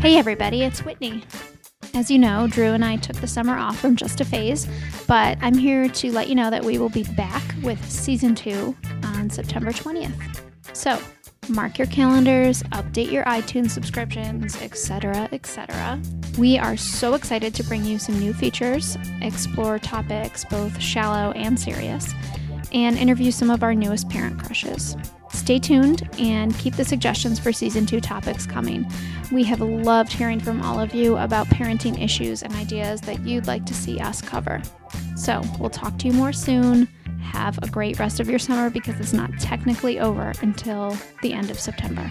Hey, everybody, it's Whitney. As you know, Drew and I took the summer off from Just a Phase, but I'm here to let you know that we will be back with season two on September 20th. So, mark your calendars, update your iTunes subscriptions, etc., etc. We are so excited to bring you some new features, explore topics both shallow and serious, and interview some of our newest parent crushes. Stay tuned and keep the suggestions for season two topics coming. We have loved hearing from all of you about parenting issues and ideas that you'd like to see us cover. So, we'll talk to you more soon. Have a great rest of your summer because it's not technically over until the end of September.